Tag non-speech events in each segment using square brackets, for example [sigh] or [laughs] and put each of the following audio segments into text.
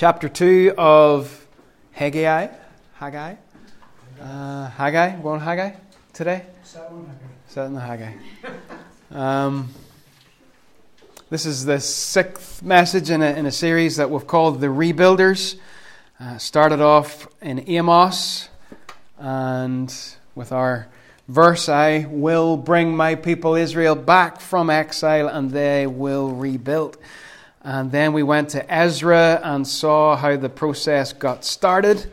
chapter 2 of Haggai. Haggai? Uh, Haggai? We're Haggai today? The Haggai. Um, this is the sixth message in a, in a series that we've called The Rebuilders. Uh, started off in Amos, and with our verse, I will bring my people Israel back from exile and they will rebuild. And then we went to Ezra and saw how the process got started.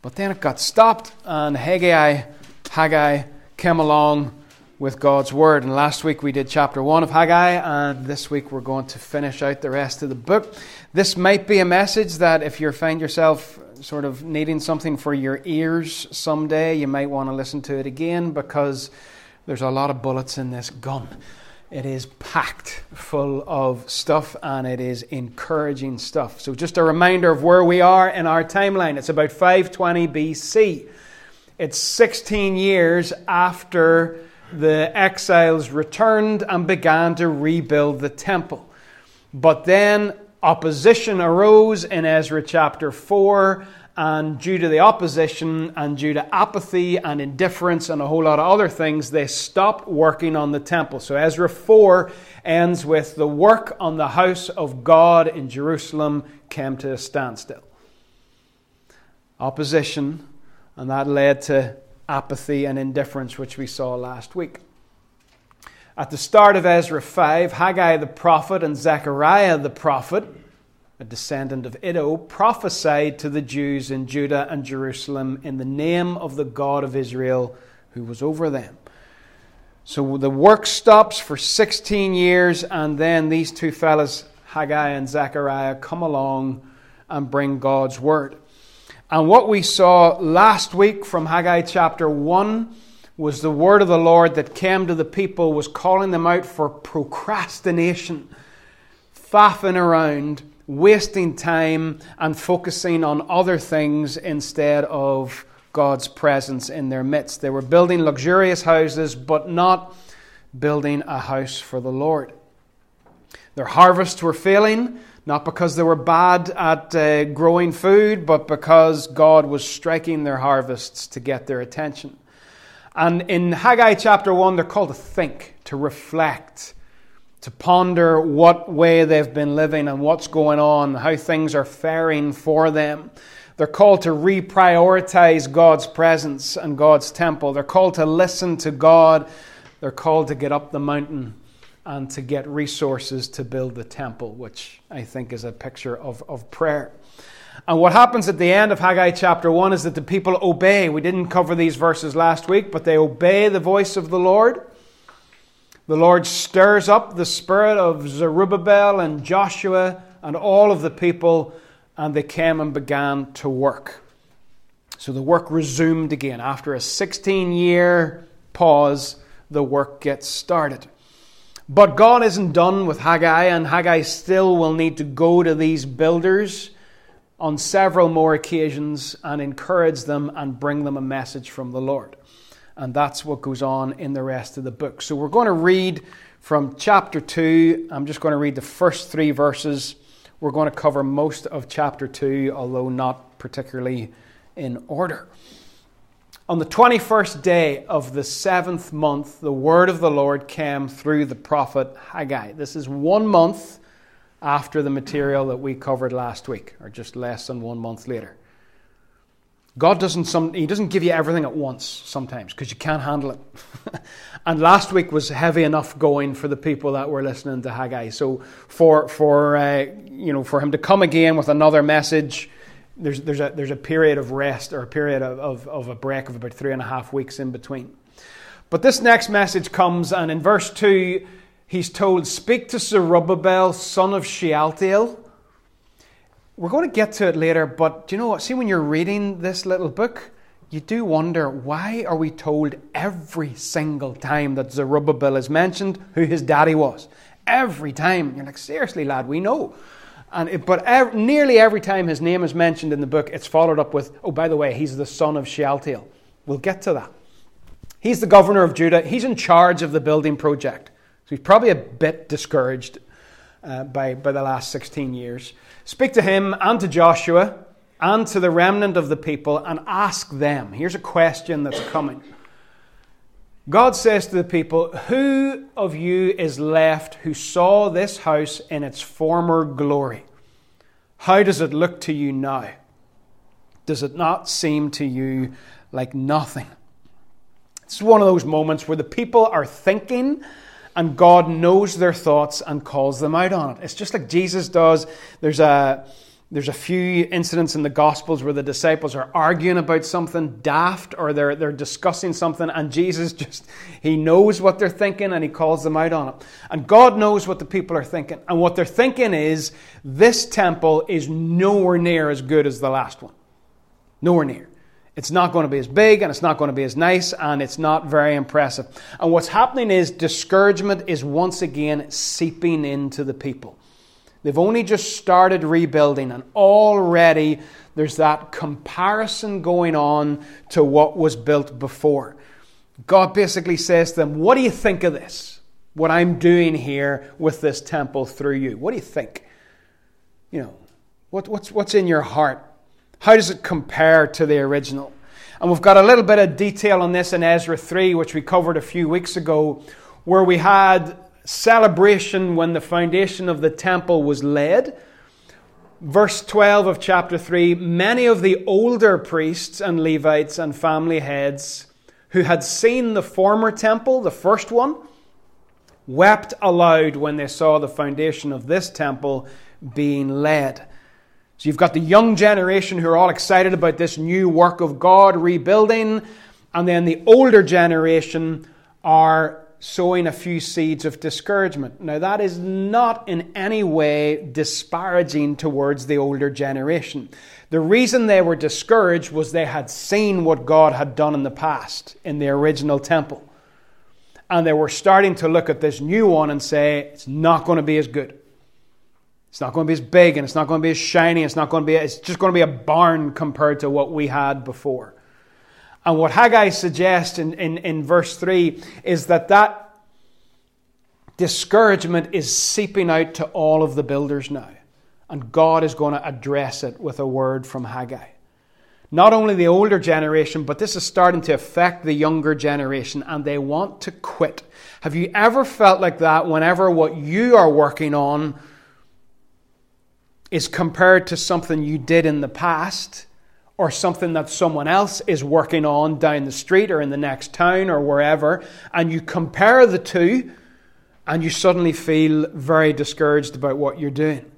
But then it got stopped, and Haggai, Haggai came along with God's Word. And last week we did chapter 1 of Haggai, and this week we're going to finish out the rest of the book. This might be a message that if you find yourself sort of needing something for your ears someday, you might want to listen to it again because there's a lot of bullets in this gun. It is packed full of stuff and it is encouraging stuff. So, just a reminder of where we are in our timeline. It's about 520 BC. It's 16 years after the exiles returned and began to rebuild the temple. But then opposition arose in Ezra chapter 4 and due to the opposition and due to apathy and indifference and a whole lot of other things, they stopped working on the temple. So Ezra 4 ends with the work on the house of God in Jerusalem came to a standstill. Opposition, and that led to apathy and indifference, which we saw last week. At the start of Ezra 5, Haggai the prophet and Zechariah the prophet a descendant of Iddo, prophesied to the Jews in Judah and Jerusalem in the name of the God of Israel who was over them. So the work stops for 16 years, and then these two fellows, Haggai and Zechariah, come along and bring God's word. And what we saw last week from Haggai chapter 1 was the word of the Lord that came to the people, was calling them out for procrastination, faffing around wasting time and focusing on other things instead of God's presence in their midst. They were building luxurious houses, but not building a house for the Lord. Their harvests were failing, not because they were bad at uh, growing food, but because God was striking their harvests to get their attention. And in Haggai chapter 1, they're called to think, to reflect, to ponder what way they've been living and what's going on, how things are faring for them. They're called to reprioritize God's presence and God's temple. They're called to listen to God. They're called to get up the mountain and to get resources to build the temple, which I think is a picture of, of prayer. And what happens at the end of Haggai chapter 1 is that the people obey. We didn't cover these verses last week, but they obey the voice of the Lord. The Lord stirs up the spirit of Zerubbabel and Joshua and all of the people, and they came and began to work. So the work resumed again. After a 16 year pause, the work gets started. But God isn't done with Haggai, and Haggai still will need to go to these builders on several more occasions and encourage them and bring them a message from the Lord. And that's what goes on in the rest of the book. So we're going to read from chapter 2. I'm just going to read the first three verses. We're going to cover most of chapter 2, although not particularly in order. On the 21st day of the seventh month, the word of the Lord came through the prophet Haggai. This is one month after the material that we covered last week, or just less than one month later. God doesn't some, he doesn't give you everything at once sometimes because you can't handle it. [laughs] and last week was heavy enough going for the people that were listening to Haggai. So for for uh, you know for him to come again with another message, there's there's a there's a period of rest or a period of, of, of a break of about three and a half weeks in between. But this next message comes, and in verse two, he's told, "Speak to Zerubbabel, son of Shealtiel." We're going to get to it later, but do you know what? See, when you're reading this little book, you do wonder why are we told every single time that Zerubbabel is mentioned who his daddy was? Every time. You're like, seriously, lad, we know. And it, but ev- nearly every time his name is mentioned in the book, it's followed up with, oh, by the way, he's the son of Shealtiel. We'll get to that. He's the governor of Judah. He's in charge of the building project. So he's probably a bit discouraged uh, by, by the last 16 years. Speak to him and to Joshua and to the remnant of the people and ask them. Here's a question that's coming. God says to the people, Who of you is left who saw this house in its former glory? How does it look to you now? Does it not seem to you like nothing? It's one of those moments where the people are thinking and God knows their thoughts and calls them out on it. It's just like Jesus does. There's a there's a few incidents in the Gospels where the disciples are arguing about something daft or they're, they're discussing something, and Jesus just, he knows what they're thinking and he calls them out on it. And God knows what the people are thinking. And what they're thinking is this temple is nowhere near as good as the last one. Nowhere near. It's not going to be as big and it's not going to be as nice and it's not very impressive. And what's happening is discouragement is once again seeping into the people. They've only just started rebuilding, and already there's that comparison going on to what was built before. God basically says to them, What do you think of this? What I'm doing here with this temple through you? What do you think? You know, what, what's, what's in your heart? How does it compare to the original? And we've got a little bit of detail on this in Ezra 3, which we covered a few weeks ago, where we had celebration when the foundation of the temple was laid. Verse 12 of chapter 3 Many of the older priests and Levites and family heads who had seen the former temple, the first one, wept aloud when they saw the foundation of this temple being laid. So you've got the young generation who are all excited about this new work of God rebuilding, and then the older generation are sowing a few seeds of discouragement. Now, that is not in any way disparaging towards the older generation. The reason they were discouraged was they had seen what God had done in the past in the original temple. And they were starting to look at this new one and say, it's not going to be as good. It's not going to be as big and it's not going to be as shiny. It's not going to be, it's just going to be a barn compared to what we had before. And what Haggai suggests in, in, in verse 3 is that that discouragement is seeping out to all of the builders now. And God is going to address it with a word from Haggai. Not only the older generation, but this is starting to affect the younger generation, and they want to quit. Have you ever felt like that whenever what you are working on is compared to something you did in the past? or something that someone else is working on down the street or in the next town or wherever, and you compare the two, and you suddenly feel very discouraged about what you're doing.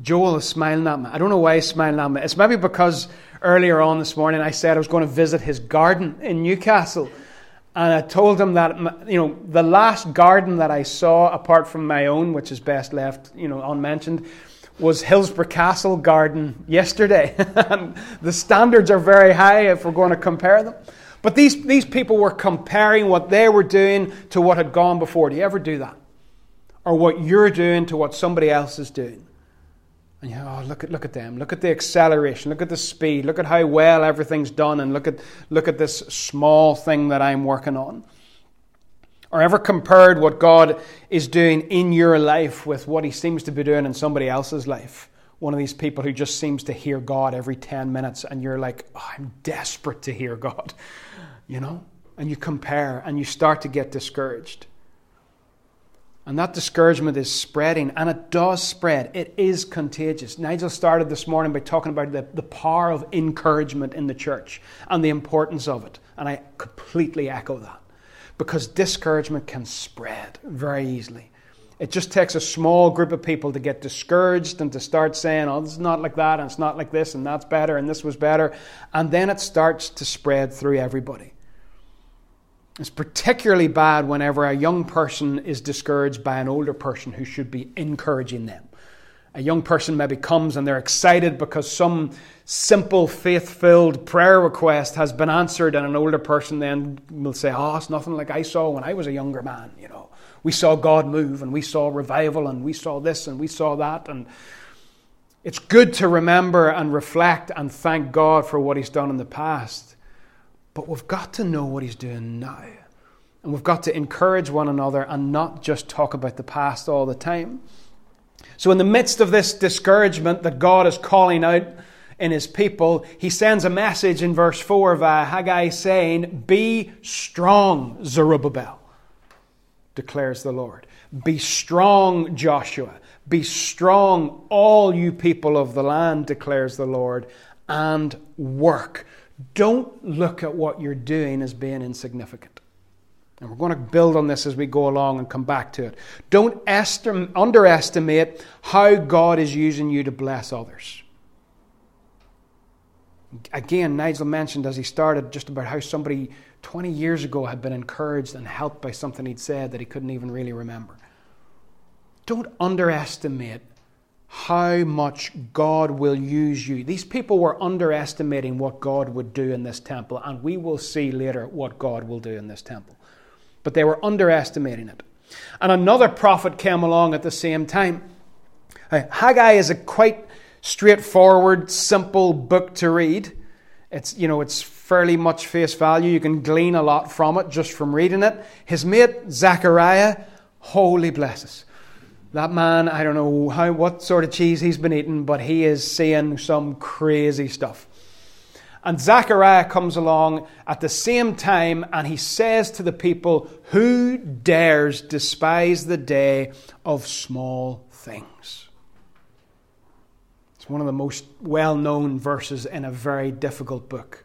Joel is smiling at me. I don't know why he's smiling at me. It's maybe because earlier on this morning I said I was going to visit his garden in Newcastle. And I told him that, you know, the last garden that I saw, apart from my own, which is best left, you know, unmentioned, was Hillsborough Castle Garden yesterday. [laughs] the standards are very high if we're going to compare them. But these, these people were comparing what they were doing to what had gone before. Do you ever do that? Or what you're doing to what somebody else is doing? And you oh, look at, look at them. Look at the acceleration. Look at the speed. Look at how well everything's done. And look at, look at this small thing that I'm working on or ever compared what God is doing in your life with what He seems to be doing in somebody else's life. One of these people who just seems to hear God every 10 minutes, and you're like, oh, I'm desperate to hear God, you know? And you compare and you start to get discouraged. And that discouragement is spreading, and it does spread. It is contagious. Nigel started this morning by talking about the, the power of encouragement in the church and the importance of it. And I completely echo that because discouragement can spread very easily. It just takes a small group of people to get discouraged and to start saying, oh, it's not like that, and it's not like this, and that's better, and this was better. And then it starts to spread through everybody. It's particularly bad whenever a young person is discouraged by an older person who should be encouraging them a young person maybe comes and they're excited because some simple faith filled prayer request has been answered, and an older person then will say, Oh, it's nothing like I saw when I was a younger man. You know, we saw God move, and we saw revival, and we saw this, and we saw that. And it's good to remember and reflect and thank God for what He's done in the past. But we've got to know what He's doing now. And we've got to encourage one another and not just talk about the past all the time. So, in the midst of this discouragement that God is calling out in his people, he sends a message in verse 4 via uh, Haggai saying, Be strong, Zerubbabel, declares the Lord. Be strong, Joshua. Be strong, all you people of the land, declares the Lord, and work. Don't look at what you're doing as being insignificant. And we're going to build on this as we go along and come back to it. Don't estim- underestimate how God is using you to bless others. Again, Nigel mentioned as he started just about how somebody 20 years ago had been encouraged and helped by something he'd said that he couldn't even really remember. Don't underestimate how much God will use you. These people were underestimating what God would do in this temple, and we will see later what God will do in this temple but they were underestimating it. And another prophet came along at the same time. Uh, Haggai is a quite straightforward, simple book to read. It's, you know, it's fairly much face value. You can glean a lot from it just from reading it. His mate, Zechariah, holy blesses. That man, I don't know how, what sort of cheese he's been eating, but he is seeing some crazy stuff. And Zechariah comes along at the same time and he says to the people, Who dares despise the day of small things? It's one of the most well known verses in a very difficult book.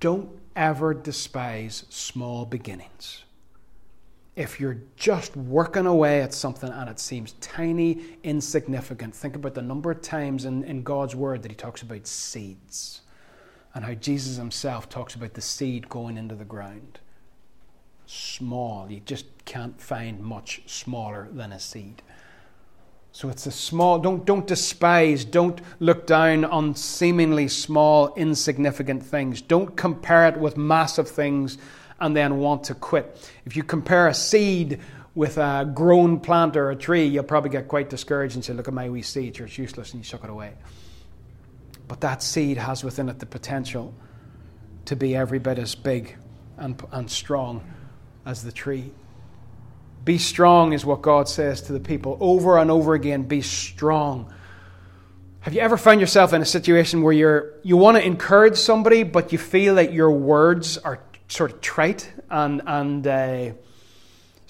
Don't ever despise small beginnings. If you're just working away at something and it seems tiny, insignificant, think about the number of times in, in God's Word that He talks about seeds and how Jesus himself talks about the seed going into the ground. Small. You just can't find much smaller than a seed. So it's a small, don't, don't despise, don't look down on seemingly small, insignificant things. Don't compare it with massive things and then want to quit. If you compare a seed with a grown plant or a tree, you'll probably get quite discouraged and say, Look at my wee seed, it's useless, and you chuck it away. But that seed has within it the potential to be every bit as big and, and strong as the tree. Be strong is what God says to the people over and over again. Be strong. Have you ever found yourself in a situation where you're you want to encourage somebody, but you feel that your words are sort of trite and and uh,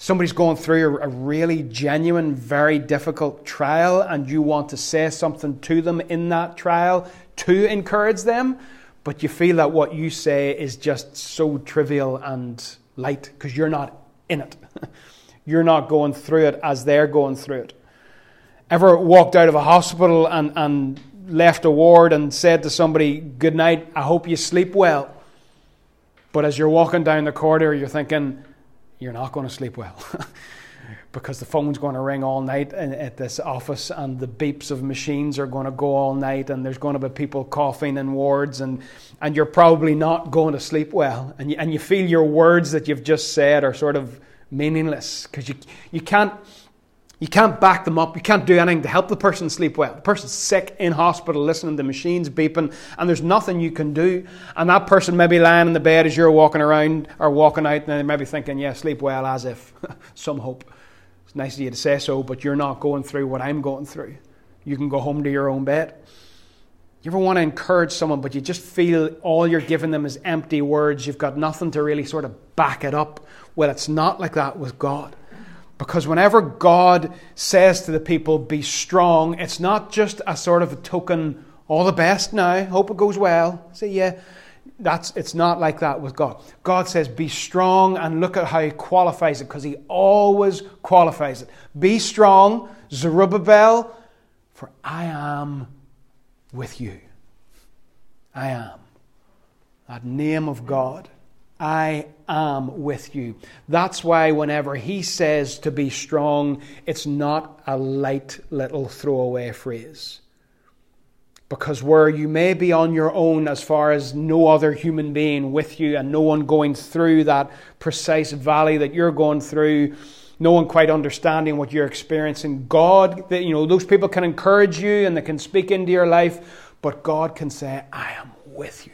somebody's going through a, really genuine, very difficult trial, and you want to say something to them in that trial to encourage them, but you feel that what you say is just so trivial and light because you're not in it. [laughs] you're not going through it as they're going through it. Ever walked out of a hospital and, and left a ward and said to somebody, Good night, I hope you sleep well. But as you're walking down the corridor, you're thinking, you're not going to sleep well. [laughs] because the phone's going to ring all night at this office and the beeps of machines are going to go all night and there's going to be people coughing in wards and, and you're probably not going to sleep well. And you, and you feel your words that you've just said are sort of meaningless because you, you can't you can't back them up. You can't do anything to help the person sleep well. The person's sick in hospital, listening to machines beeping, and there's nothing you can do. And that person may be lying in the bed as you're walking around or walking out, and they may be thinking, yeah, sleep well, as if [laughs] some hope. It's nice of you to say so, but you're not going through what I'm going through. You can go home to your own bed. You ever want to encourage someone, but you just feel all you're giving them is empty words? You've got nothing to really sort of back it up. Well, it's not like that with God. Because whenever God says to the people, be strong, it's not just a sort of a token, all the best now, hope it goes well. See, yeah, that's, it's not like that with God. God says, be strong, and look at how He qualifies it, because He always qualifies it. Be strong, Zerubbabel, for I am with you. I am. That name of God I am with you. That's why whenever he says to be strong, it's not a light little throwaway phrase. Because where you may be on your own as far as no other human being with you and no one going through that precise valley that you're going through, no one quite understanding what you're experiencing, God, you know, those people can encourage you and they can speak into your life, but God can say, I am with you.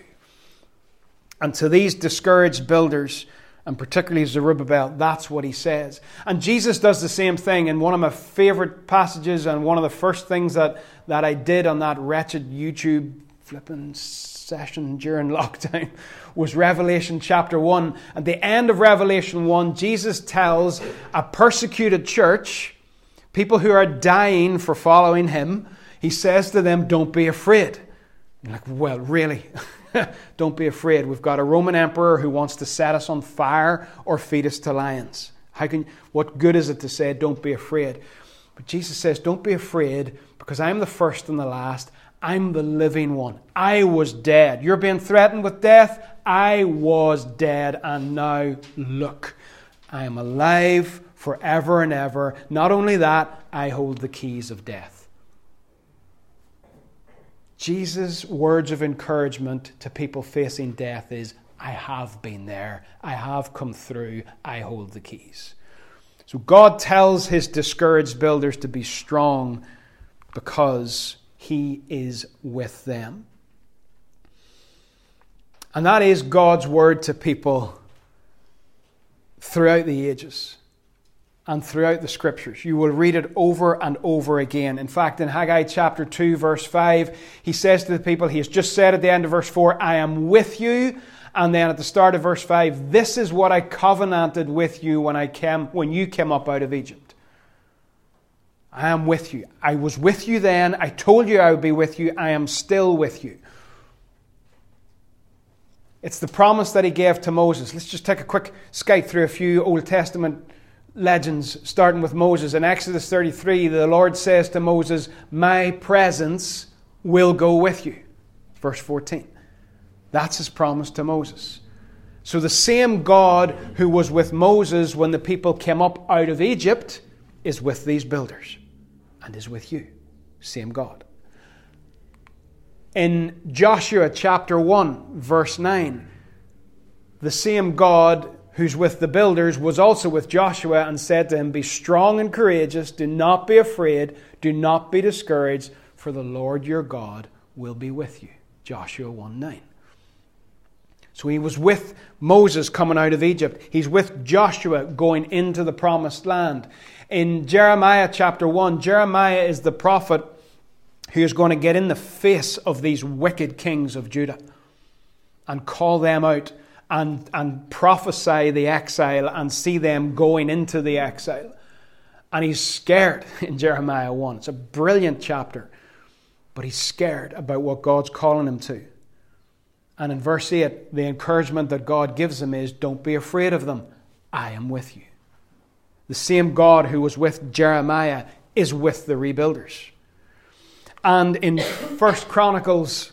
And to these discouraged builders and particularly Zerubbabel, that's what he says. And Jesus does the same thing. in one of my favorite passages, and one of the first things that, that I did on that wretched YouTube flipping session during [laughs] lockdown was Revelation chapter 1. At the end of Revelation 1, Jesus tells a persecuted church, people who are dying for following him, he says to them, Don't be afraid. You're like, Well, really? [laughs] [laughs] Don't be afraid. We've got a Roman emperor who wants to set us on fire or feed us to lions. How can, what good is it to say, Don't be afraid? But Jesus says, Don't be afraid because I'm the first and the last. I'm the living one. I was dead. You're being threatened with death. I was dead, and now look, I am alive forever and ever. Not only that, I hold the keys of death. Jesus' words of encouragement to people facing death is I have been there, I have come through, I hold the keys. So God tells his discouraged builders to be strong because he is with them. And that is God's word to people throughout the ages and throughout the scriptures. You will read it over and over again. In fact, in Haggai chapter 2, verse 5, he says to the people, he has just said at the end of verse 4, I am with you. And then at the start of verse 5, this is what I covenanted with you when I came when you came up out of Egypt. I am with you. I was with you then. I told you I would be with you. I am still with you. It's the promise that he gave to Moses. Let's just take a quick skate through a few Old Testament legends, starting with Moses. In Exodus 33, the Lord says to Moses, My presence will go with you. Verse 14. That's his promise to Moses. So the same God who was with Moses when the people came up out of Egypt is with these builders and is with you. Same God. In Joshua chapter 1, verse 9, the same God who's with the builders, was also with Joshua and said to him, Be strong and courageous, do not be afraid, do not be discouraged, for the Lord your God will be with you. Joshua 1 9. So he was with Moses coming out of Egypt. He's with Joshua going into the promised land. In Jeremiah chapter 1, Jeremiah is the prophet who is going to get in the face of these wicked kings of Judah and call them out and, and prophesy the exile and see them going into the exile. And he's scared [laughs] in Jeremiah 1. It's a brilliant chapter, but he's scared about what God's calling him to. And in verse 8, the encouragement that God gives him is don't be afraid of them. I am with you. The same God who was with Jeremiah is with the rebuilders. And in [coughs] First Chronicles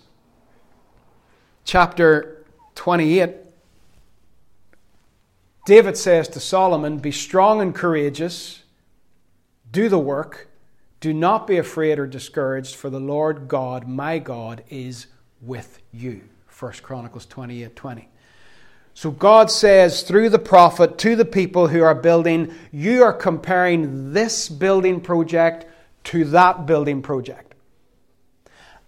chapter 28, David says to Solomon, Be strong and courageous, do the work, do not be afraid or discouraged, for the Lord God, my God, is with you. 1 Chronicles 28 20. So God says through the prophet to the people who are building, you are comparing this building project to that building project.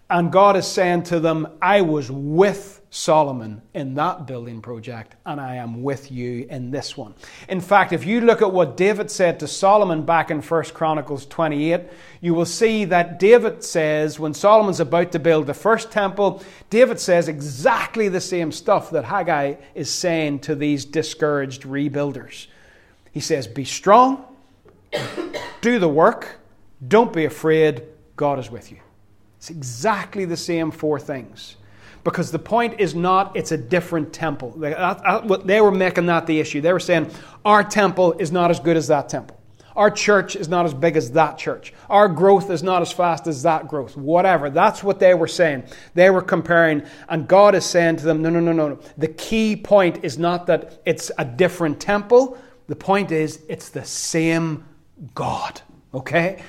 And God is saying to them, I was with Solomon in that building project, and I am with you in this one. In fact, if you look at what David said to Solomon back in 1 Chronicles 28, you will see that David says, when Solomon's about to build the first temple, David says exactly the same stuff that Haggai is saying to these discouraged rebuilders. He says, Be strong, [coughs] do the work, don't be afraid, God is with you. It's exactly the same four things. Because the point is not it's a different temple. They were making that the issue. They were saying our temple is not as good as that temple. Our church is not as big as that church. Our growth is not as fast as that growth. Whatever. That's what they were saying. They were comparing, and God is saying to them, no, no, no, no. no. The key point is not that it's a different temple. The point is it's the same God. Okay?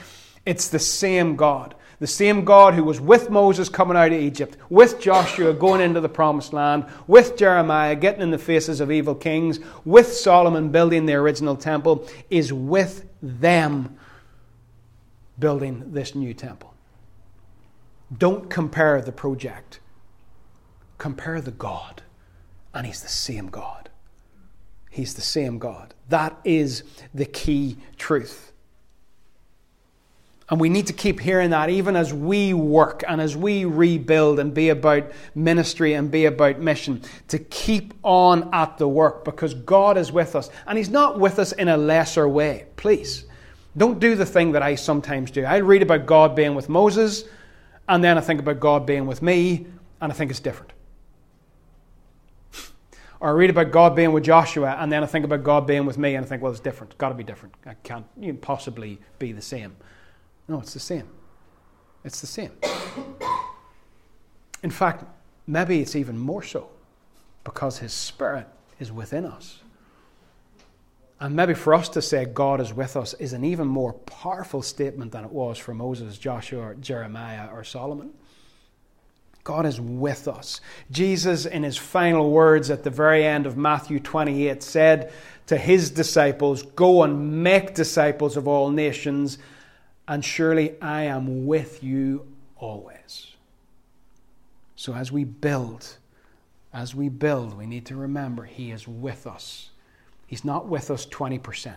It's the same God. The same God who was with Moses coming out of Egypt, with Joshua going into the promised land, with Jeremiah getting in the faces of evil kings, with Solomon building the original temple, is with them building this new temple. Don't compare the project, compare the God. And He's the same God. He's the same God. That is the key truth. And we need to keep hearing that even as we work and as we rebuild and be about ministry and be about mission, to keep on at the work because God is with us. And He's not with us in a lesser way. Please, don't do the thing that I sometimes do. I read about God being with Moses, and then I think about God being with me, and I think it's different. Or I read about God being with Joshua, and then I think about God being with me, and I think, well, it's different. It's got to be different. I can't possibly be the same. No, it's the same. It's the same. In fact, maybe it's even more so because His Spirit is within us. And maybe for us to say God is with us is an even more powerful statement than it was for Moses, Joshua, Jeremiah, or Solomon. God is with us. Jesus, in his final words at the very end of Matthew 28, said to his disciples, Go and make disciples of all nations and surely I am with you always. So as we build, as we build, we need to remember He is with us. He's not with us 20%.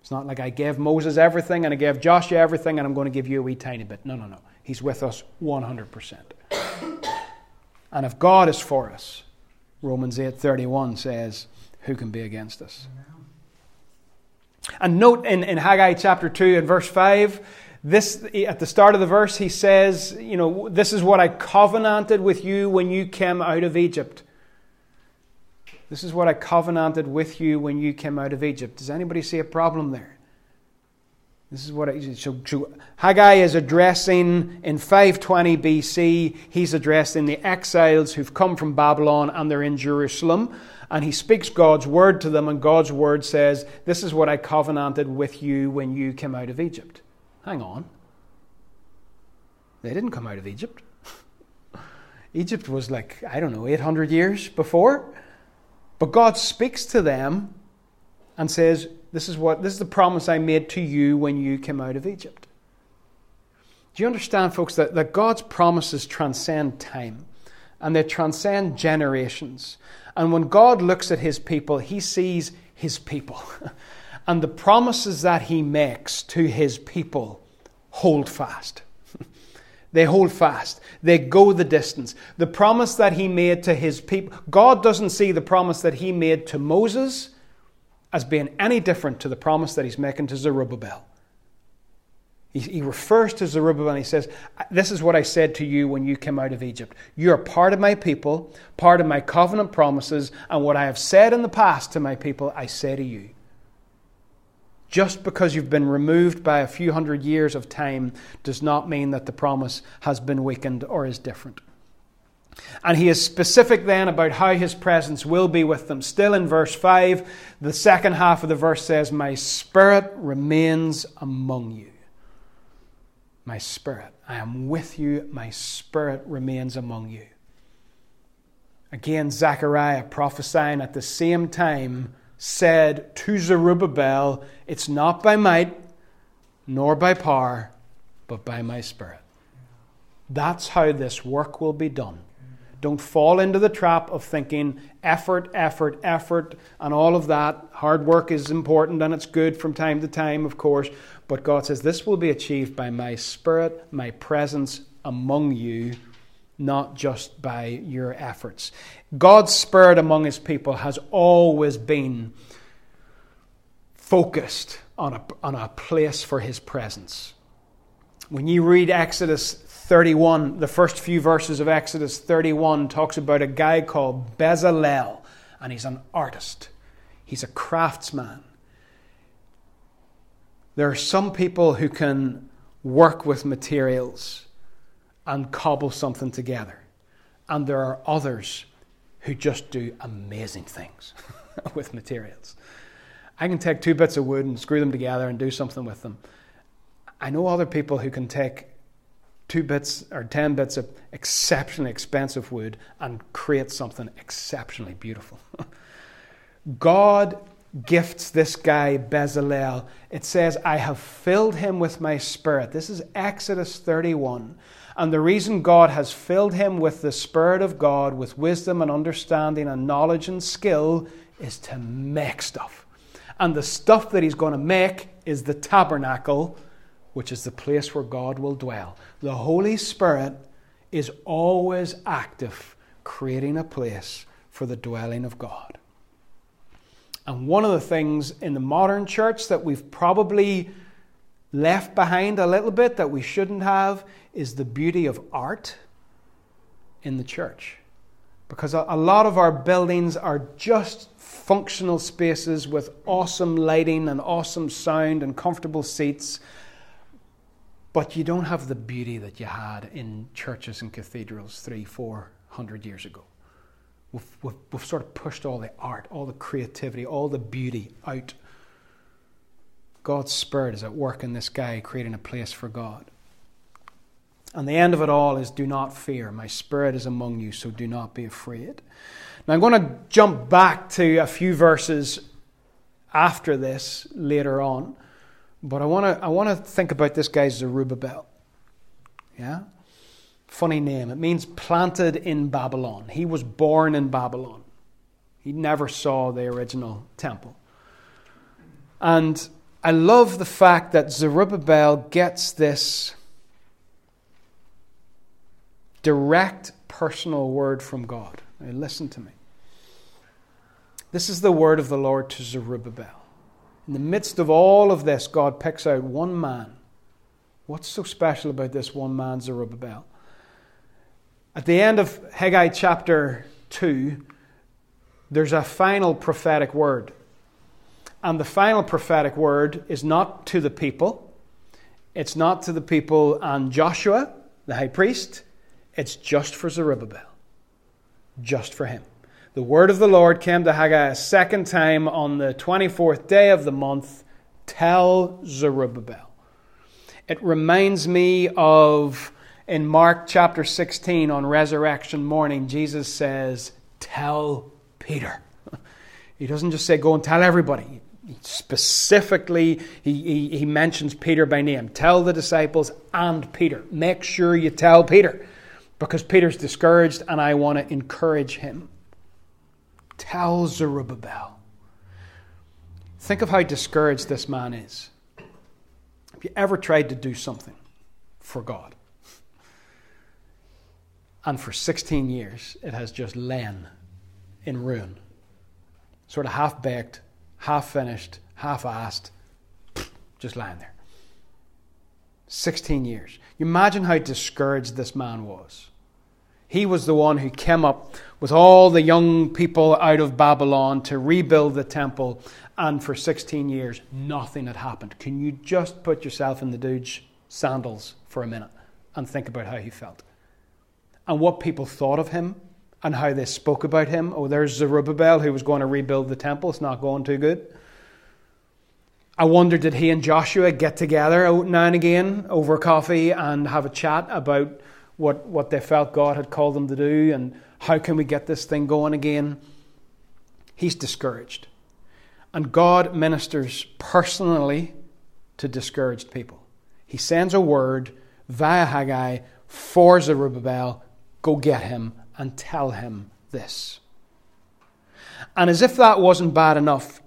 It's not like I gave Moses everything and I gave Joshua everything and I'm going to give you a wee tiny bit. No, no, no. He's with us 100%. and if God is for us, Romans 8:31 says, who can be against us? And note in, in Haggai chapter 2 and verse 5, this at the start of the verse he says, you know, this is what I covenanted with you when you came out of Egypt. This is what I covenanted with you when you came out of Egypt. Does anybody see a problem there? This is what I, so, so Haggai is addressing in 520 BC. He's addressing the exiles who've come from Babylon and they're in Jerusalem and he speaks God's word to them, and God's word says, This is what I covenanted with you when you came out of Egypt. Hang on. They didn't come out of Egypt. [laughs] Egypt was like, I don't know, 800 years before. But God speaks to them and says, This is what this is the promise I made to you when you came out of Egypt. Do you understand, folks, that, that God's promises transcend time and they transcend generations? And when God looks at his people, he sees his people. [laughs] and the promises that he makes to his people hold fast. [laughs] they hold fast. They go the distance. The promise that he made to his people, God doesn't see the promise that he made to Moses as being any different to the promise that he's making to Zerubbabel. He, he refers to Zerubbabel and he says, This is what I said to you when you came out of Egypt. You are part of my people, part of my covenant promises, and what I have said in the past to my people, I say to you. Just because you've been removed by a few hundred years of time does not mean that the promise has been weakened or is different. And he is specific then about how his presence will be with them. Still in verse 5, the second half of the verse says, My spirit remains among you my spirit. I am with you, my spirit remains among you. Again, Zechariah prophesying at the same time said to Zerubbabel, It's not by might nor by power, but by my spirit. That's how this work will be done. Don't fall into the trap of thinking effort, effort, effort, and all of that. Hard work is important and it's good from time to time, of course. But God says, This will be achieved by my Spirit, my presence among you, not just by your efforts. God's Spirit among His people has always been focused on a, on a place for His presence. When you read Exodus 31, the first few verses of Exodus 31 talks about a guy called Bezalel, and he's an artist. He's a craftsman. There are some people who can work with materials and cobble something together. And there are others who just do amazing things [laughs] with materials. I can take two bits of wood and screw them together and do something with them. I know other people who can take two bits or ten bits of exceptionally expensive wood and create something exceptionally beautiful. [laughs] God gifts this guy Bezalel. It says, I have filled him with my spirit. This is Exodus 31. And the reason God has filled him with the Spirit of God, with wisdom and understanding and knowledge and skill, is to make stuff. And the stuff that he's going to make is the tabernacle, which is the place where God will dwell. The Holy Spirit is always active, creating a place for the dwelling of God. And one of the things in the modern church that we've probably left behind a little bit that we shouldn't have is the beauty of art in the church. Because a, lot of our buildings are just functional spaces with awesome lighting and awesome sound and comfortable seats, but you don't have the beauty that you had in churches and cathedrals three, four hundred years ago. We've, we've, we've sort of pushed all the art, all the creativity, all the beauty out. God's Spirit is at work in this guy, creating a place for God. And the end of it all is do not fear. My Spirit is among you, so do not be afraid. Now I'm going to jump back to a few verses after this later on, but I want to, I want to think about this guy Zerubbabel. Yeah? Funny name. It means planted in Babylon. He was born in Babylon. He never saw the original temple. And I love the fact that Zerubbabel gets this direct personal word from God. Now, listen to me. This is the word of the Lord to Zerubbabel. In the midst of all of this, God picks out one man. What's so special about this one man, Zerubbabel? At the end of Haggai chapter 2, there's a final prophetic word. And the final prophetic word is not to the people, it's not to the people and Joshua, the high priest, it's just for Zerubbabel. Just for him. The word of the Lord came to Haggai a second time on the 24th day of the month. Tell Zerubbabel. It reminds me of in Mark chapter 16 on resurrection morning, Jesus says, Tell Peter. [laughs] He doesn't just say, Go and tell everybody. Specifically, he, he, he mentions Peter by name. Tell the disciples and Peter. Make sure you tell Peter because Peter's discouraged and I want to encourage him. Tell Zerubbabel. Think of how discouraged this man is. Have you ever tried to do something for God? And for 16 years, it has just lain in ruin. Sort of half baked, half finished, half assed, just lying there. 16 years. You imagine how discouraged this man was. He was the one who came up with all the young people out of Babylon to rebuild the temple, and for 16 years, nothing had happened. Can you just put yourself in the dude's sandals for a minute and think about how he felt? and what people thought of him and how they spoke about him. Oh, there's Zerubbabel who was going to rebuild the temple. It's not going too good. I wonder did he and Joshua get together now and again over coffee and have a chat about what, what they felt God had called them to do and how can we get this thing going again? He's discouraged. And God ministers personally to discouraged people. He sends a word via Haggai for Zerubbabel Go get him and tell him this. And as if that wasn't bad enough,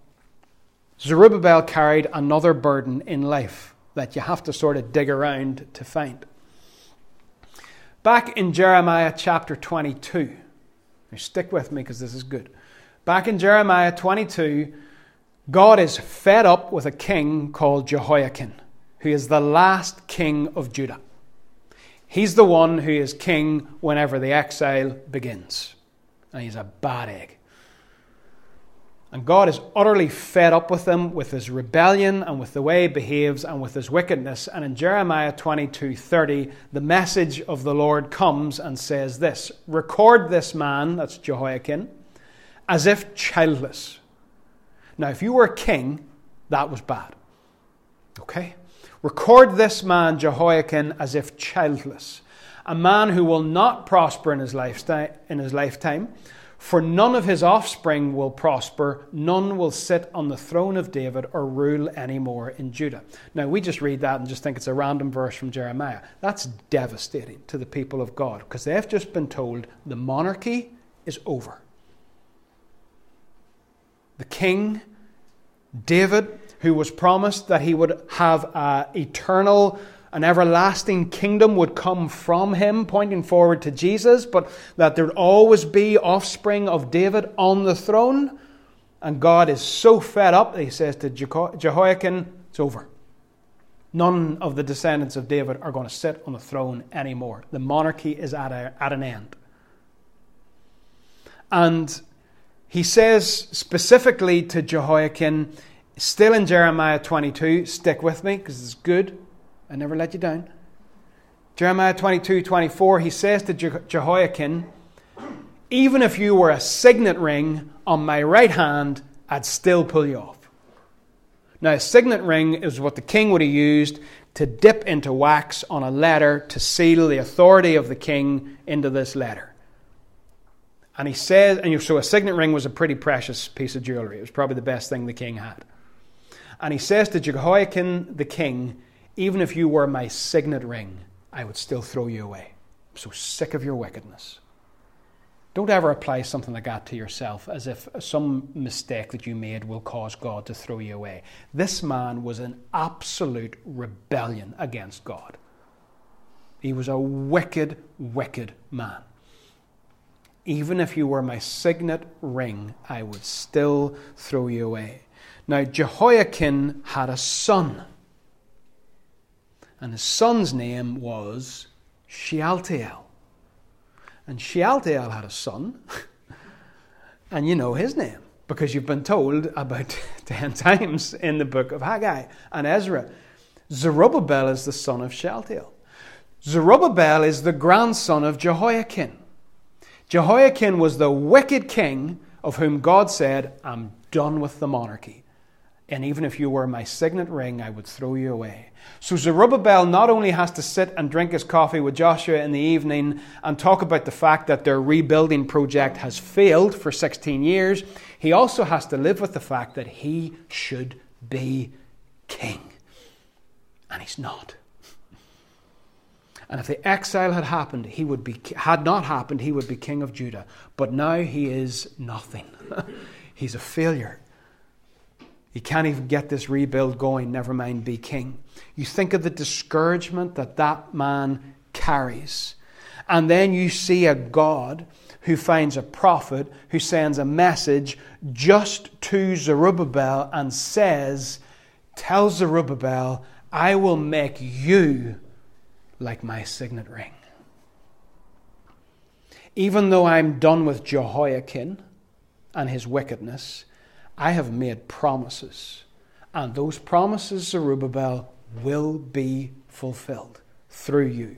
Zerubbabel carried another burden in life that you have to sort of dig around to find. Back in Jeremiah chapter 22, now stick with me because this is good. Back in Jeremiah 22, God is fed up with a king called Jehoiakim, who is the last king of Judah. He's the one who is king whenever the exile begins. And he's a bad egg. And God is utterly fed up with him, with his rebellion and with the way he behaves and with his wickedness. And in Jeremiah 22 30, the message of the Lord comes and says this Record this man, that's Jehoiakim, as if childless. Now, if you were a king, that was bad. Okay? Record this man, Jehoiakim, as if childless, a man who will not prosper in his, lifetime, in his lifetime, For none of his offspring will prosper, none will sit on the throne of David or rule anymore in Judah. Now, we just read that and just think it's a random verse from Jeremiah. That's devastating to the people of God because they've just been told the monarchy is over. The king, David, who was promised that he would have an eternal an everlasting kingdom would come from him, pointing forward to Jesus, but that there'd always be offspring of David on the throne. And God is so fed up he says to Jehoiakim, It's over. None of the descendants of David are going to sit on the throne anymore. The monarchy is at, a, at an end. And he says specifically to Jehoiakim, still in Jeremiah 22, stick with me because it's good. I never let you down. Jeremiah 22 24, he says to Jehoiakim, Even if you were a signet ring on my right hand, I'd still pull you off. Now, a signet ring is what the king would have used to dip into wax on a letter to seal the authority of the king into this letter. And he says, and so a signet ring was a pretty precious piece of jewelry. It was probably the best thing the king had. And he says to Jehoiakim the king, even if you were my signet ring, I would still throw you away. I'm so sick of your wickedness. Don't ever apply something like that to yourself as if some mistake that you made will cause God to throw you away. This man was an absolute rebellion against God. He was a wicked, wicked man. Even if you were my signet ring, I would still throw you away. Now, Jehoiakim had a son and his son's name was Shealtiel. And Shealtiel had a son, [laughs] and you know his name because you've been told about [laughs] 10 times in the book of Haggai and Ezra. Zerubbabel is the son of Shealtiel. Zerubbabel is the grandson of Jehoiakim. Jehoiakim was the wicked king of whom God said, I'm done with the monarchy. And even if you were my signet ring, I would throw you away. So Zerubbabel not only has to sit and drink his coffee with Joshua in the evening and talk about the fact that their rebuilding project has failed for 16 years, he also has to live with the fact that he should be king. And he's not. And if the exile had happened, he would be had not happened, he would be king of Judah. But now he is nothing. [laughs] He's a failure. He can't even get this rebuild going, never mind be king. You think of the discouragement that that man carries. And then you see a God who finds a prophet who sends a message just to Zerubbabel and says, Tell Zerubbabel, I will make you like my signet ring. Even though I'm done with Jehoiakim and his wickedness, I have made promises, and those promises, Zerubbabel, will be fulfilled through you.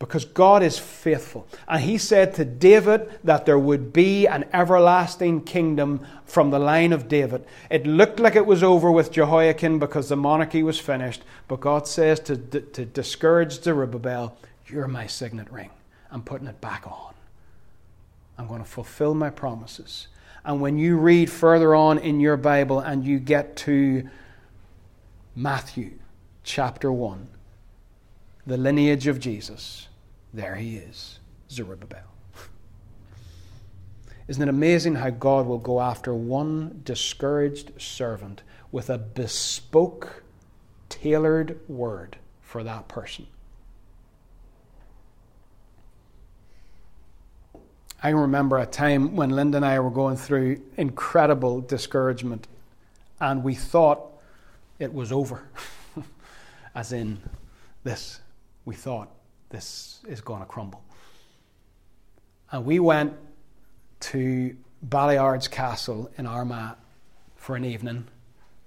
Because God is faithful. And he said to David that there would be an everlasting kingdom from the line of David. It looked like it was over with Jehoiakim because the monarchy was finished. But God says to, to discourage Zerubbabel, You're my signet ring. I'm putting it back on. I'm going to fulfill my promises. And when you read further on in your Bible and you get to Matthew chapter 1, the lineage of Jesus, there he is, Zerubbabel. Isn't it amazing how God will go after one discouraged servant with a bespoke, tailored word for that person? I remember a time when Linda and I were going through incredible discouragement, and we thought it was over. [laughs] As in, this, we thought this is going to crumble. And we went to Ballyards Castle in Armagh for an evening.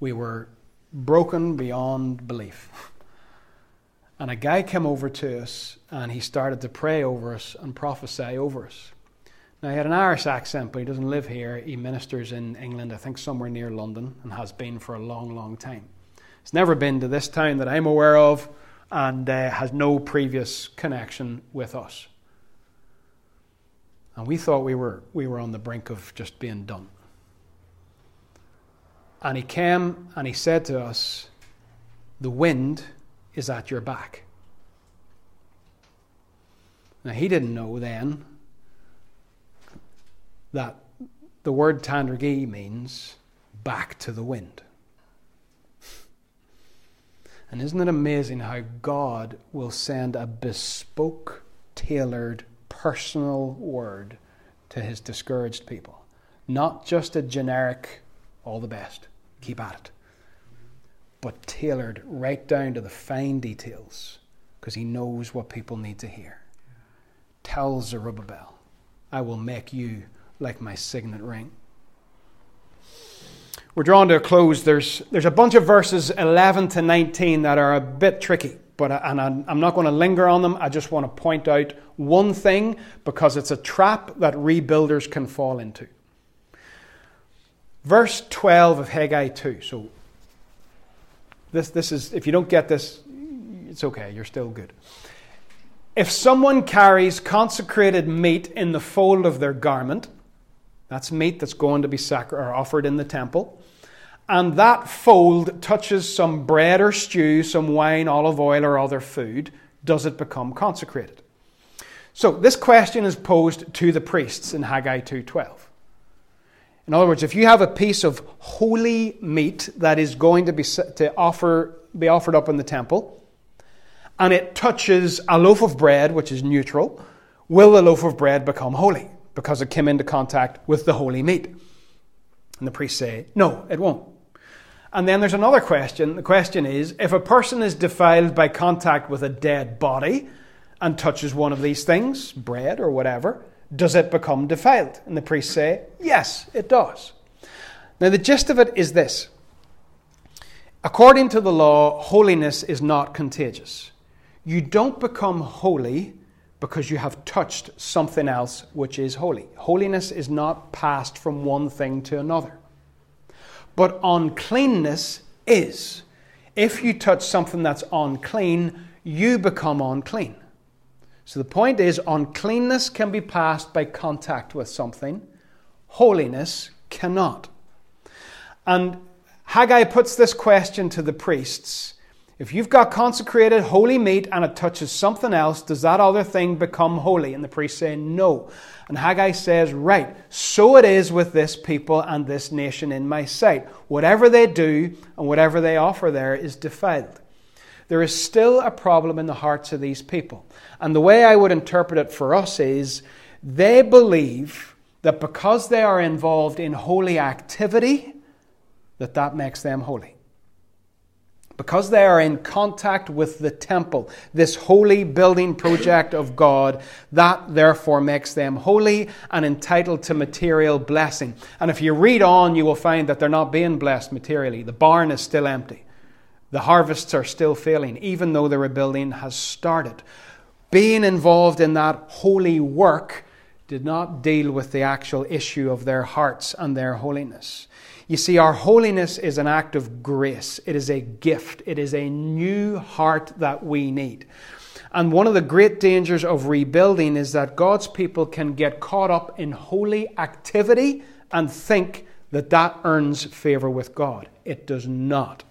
We were broken beyond belief. [laughs] And a guy came over to us and he started to pray over us and prophesy over us. Now, he had an Irish accent, but he doesn't live here. He ministers in England, I think somewhere near London, and has been for a long, long time. He's never been to this town that I'm aware of and uh, has no previous connection with us. And we thought we were, we were on the brink of just being done. And he came and he said to us, The wind is at your back. Now, he didn't know then that the word Tandragee means back to the wind. And isn't it amazing how God will send a bespoke, tailored, personal word to his discouraged people? Not just a generic, all the best, keep at it, but tailored right down to the fine details because he knows what people need to hear. Tell Zerubbabel, I will make you like my signet ring we're drawn to a close. There's, there's a bunch of verses 11 to 19 that are a bit tricky, but and I'm not going to linger on them. I just want to point out one thing because it's a trap that rebuilders can fall into. Verse 12 of Haggai 2. So, this, this is, if you don't get this, it's okay, you're still good. If someone carries consecrated meat in the fold of their garment, that's meat that's going to be or offered in the temple and that fold touches some bread or stew, some wine, olive oil, or other food, does it become consecrated? So this question is posed to the priests in Haggai 2:12. In other words, if you have a piece of holy meat that is going to be to offer be offered up in the temple, and it touches a loaf of bread which is neutral, will the loaf of bread become holy because it came into contact with the holy meat? And the priests say, no, it won't. And then there's another question. The question is if a person is defiled by contact with a dead body and touches one of these things, bread or whatever, does it become defiled? And the priests say, yes, it does. Now, the gist of it is this according to the law, holiness is not contagious. You don't become holy because you have touched something else which is holy. Holiness is not passed from one thing to another. But uncleanness is. If you touch something that's unclean, you become unclean. So the point is, uncleanness can be passed by contact with something, holiness cannot. And Haggai puts this question to the priests if you've got consecrated holy meat and it touches something else, does that other thing become holy? And the priest say no. And Haggai says, Right, so it is with this people and this nation in my sight. Whatever they do and whatever they offer there is defiled. There is still a problem in the hearts of these people. And the way I would interpret it for us is they believe that because they are involved in holy activity, that that makes them holy because they are in contact with the temple, this holy building project of God, that therefore makes them holy and entitled to material blessing. And if you read on, you will find that they're not being blessed materially. The barn is still empty, the harvests are still failing, even though the rebuilding has started. Being involved in that holy work did not deal with the actual issue of their hearts and their holiness. You see, our holiness is an act of grace. It is a gift. It is a new heart that we need. And one of the great dangers of rebuilding is that God's people can get caught up in holy activity and think that that earns favor with God. It does not.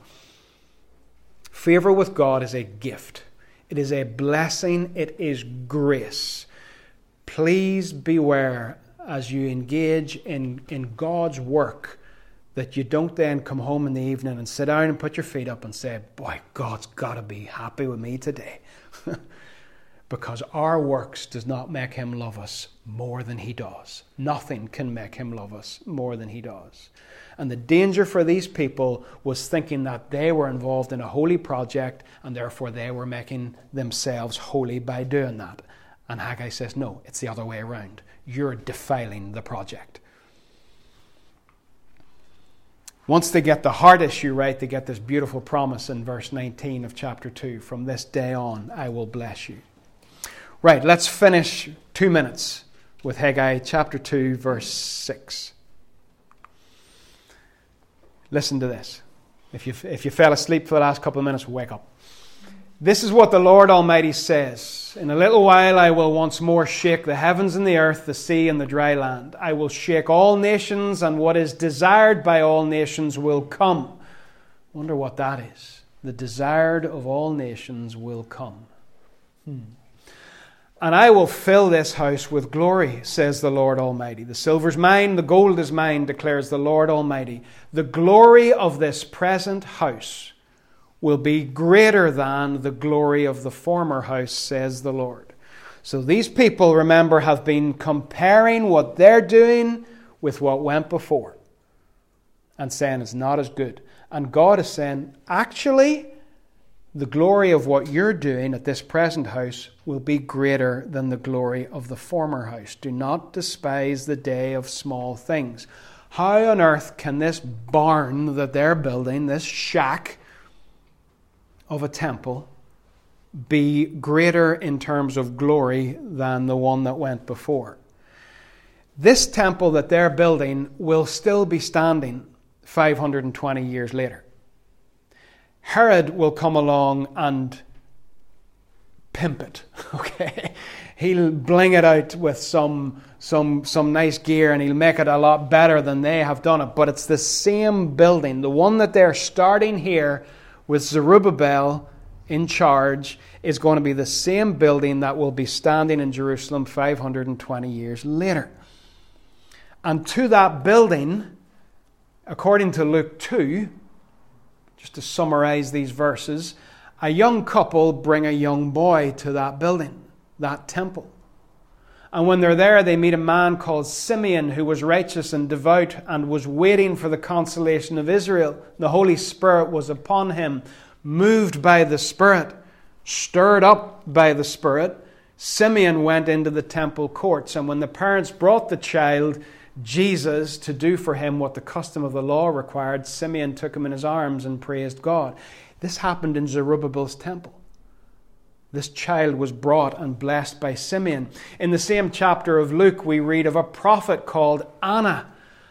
Favor with God is a gift, it is a blessing, it is grace. Please beware as you engage in, in God's work that you don't then come home in the evening and sit down and put your feet up and say, Boy, God's got to be happy with me today. [laughs] because our works does not make him love us more than he does. Nothing can make him love us more than he does. And the danger for these people was thinking that they were involved in a holy project and therefore they were making themselves holy by doing that. And Haggai says, no, it's the other way around. You're defiling the project. Once they get the heart issue right, they get this beautiful promise in verse 19 of chapter 2 From this day on, I will bless you. Right, let's finish two minutes with Haggai chapter 2, verse 6. Listen to this. If you, if you fell asleep for the last couple of minutes, wake up. This is what the Lord Almighty says In a little while I will once more shake the heavens and the earth, the sea and the dry land. I will shake all nations, and what is desired by all nations will come. Wonder what that is. The desired of all nations will come. Hmm. And I will fill this house with glory, says the Lord Almighty. The silver's mine, the gold is mine, declares the Lord Almighty. The glory of this present house will be greater than the glory of the former house, says the Lord. So these people, remember, have been comparing what they're doing with what went before and saying it's not as good. And God is saying, actually, the glory of what you're doing at this present house will be greater than the glory of the former house. Do not despise the day of small things. How on earth can this barn that they're building, this shack of a temple, be greater in terms of glory than the one that went before? This temple that they're building will still be standing 520 years later. Herod will come along and pimp it. [laughs] Okay, he'll bling it out with some some some nice gear, and he'll make it a lot better than they have done it. But it's the same building, the one that they're starting here with Zerubbabel in charge is going to be the same building that will be standing in Jerusalem 520 years later. And to that building, according to Luke 2, just to summarize these verses, a young couple bring a young boy to that building, that temple. And when they're there, they meet a man called Simeon who was righteous and devout and was waiting for the consolation of Israel. The Holy Spirit was upon him, moved by the Spirit, stirred up by the Spirit. Simeon went into the temple courts, and when the parents brought the child, Jesus to do for him what the custom of the law required, Simeon took him in his arms and praised God. This happened in Zerubbabel's temple. This child was brought and blessed by Simeon. In the same chapter of Luke, we read of a prophet called Anna.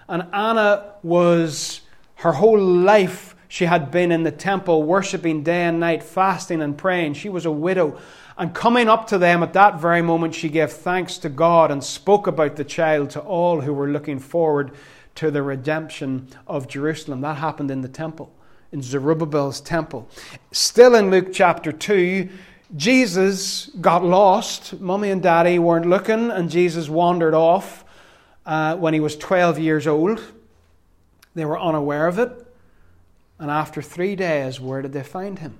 And Anna was, her whole life, she had been in the temple, worshiping day and night, fasting and praying. She was a widow. And coming up to them at that very moment, she gave thanks to God and spoke about the child to all who were looking forward to the redemption of Jerusalem. That happened in the temple, in Zerubbabel's temple. Still in Luke chapter 2, Jesus got lost. Mummy and daddy weren't looking, and Jesus wandered off uh, when he was 12 years old. They were unaware of it. And after three days, where did they find him?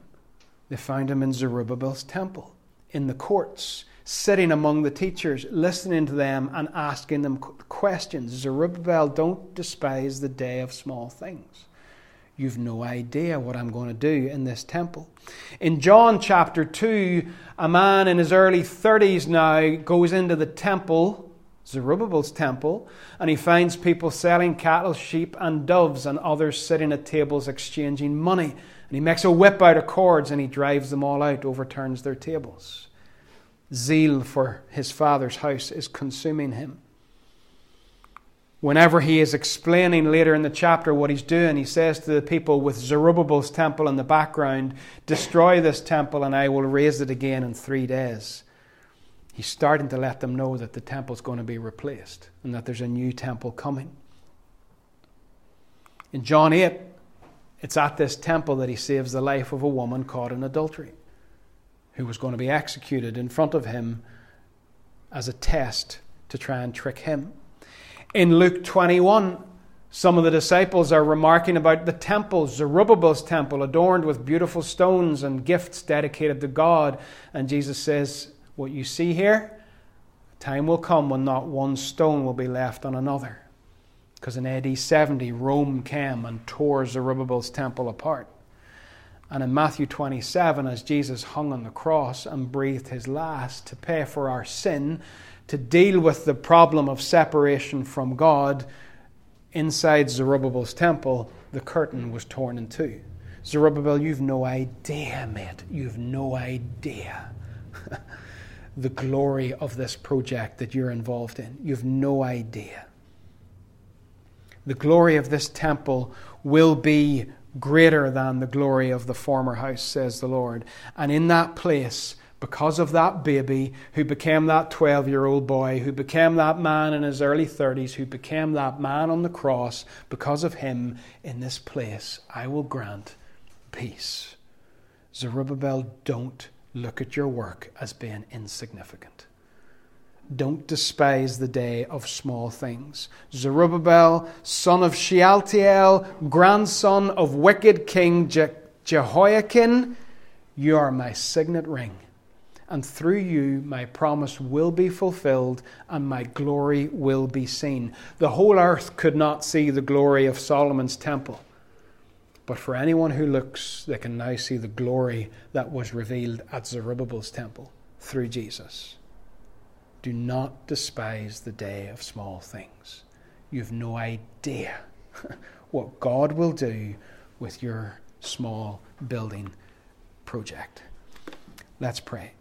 They found him in Zerubbabel's temple in the courts, sitting among the teachers, listening to them and asking them questions. Zerubbabel, don't despise the day of small things. You've no idea what I'm going to do in this temple. In John chapter 2, a man in his early 30s now goes into the temple, Zerubbabel's temple, and he finds people selling cattle, sheep, and doves, and others sitting at tables exchanging money. And he makes a whip out of cords and he drives them all out, overturns their tables. Zeal for his father's house is consuming him. Whenever he is explaining later in the chapter what he's doing, he says to the people with Zerubbabel's temple in the background, Destroy this temple and I will raise it again in three days. He's starting to let them know that the temple is going to be replaced and that there's a new temple coming. In John 8, it's at this temple that he saves the life of a woman caught in adultery who was going to be executed in front of him as a test to try and trick him. In Luke 21, some of the disciples are remarking about the temple, Zerubbabel's temple, adorned with beautiful stones and gifts dedicated to God. And Jesus says, What you see here, time will come when not one stone will be left on another. Because in AD 70, Rome came and tore Zerubbabel's temple apart. And in Matthew 27, as Jesus hung on the cross and breathed his last to pay for our sin, to deal with the problem of separation from God, inside Zerubbabel's temple, the curtain was torn in two. Zerubbabel, you've no idea, mate. You've no idea [laughs] the glory of this project that you're involved in. You've no idea the glory of this temple will be greater than the glory of the former house, says the Lord. And in that place, because of that baby who became that 12 year old boy, who became that man in his early 30s, who became that man on the cross, because of him, in this place, I will grant peace. Zerubbabel, don't look at your work as being insignificant. Don't despise the day of small things. Zerubbabel, son of Shealtiel, grandson of wicked King Je- Jehoiakim, you are my signet ring and through you my promise will be fulfilled and my glory will be seen. The whole earth could not see the glory of Solomon's temple. But for anyone who looks, they can now see the glory that was revealed at Zerubbabel's temple through Jesus. Do not despise the day of small things. You have no idea [laughs] what God will do with your small building project. Let's pray.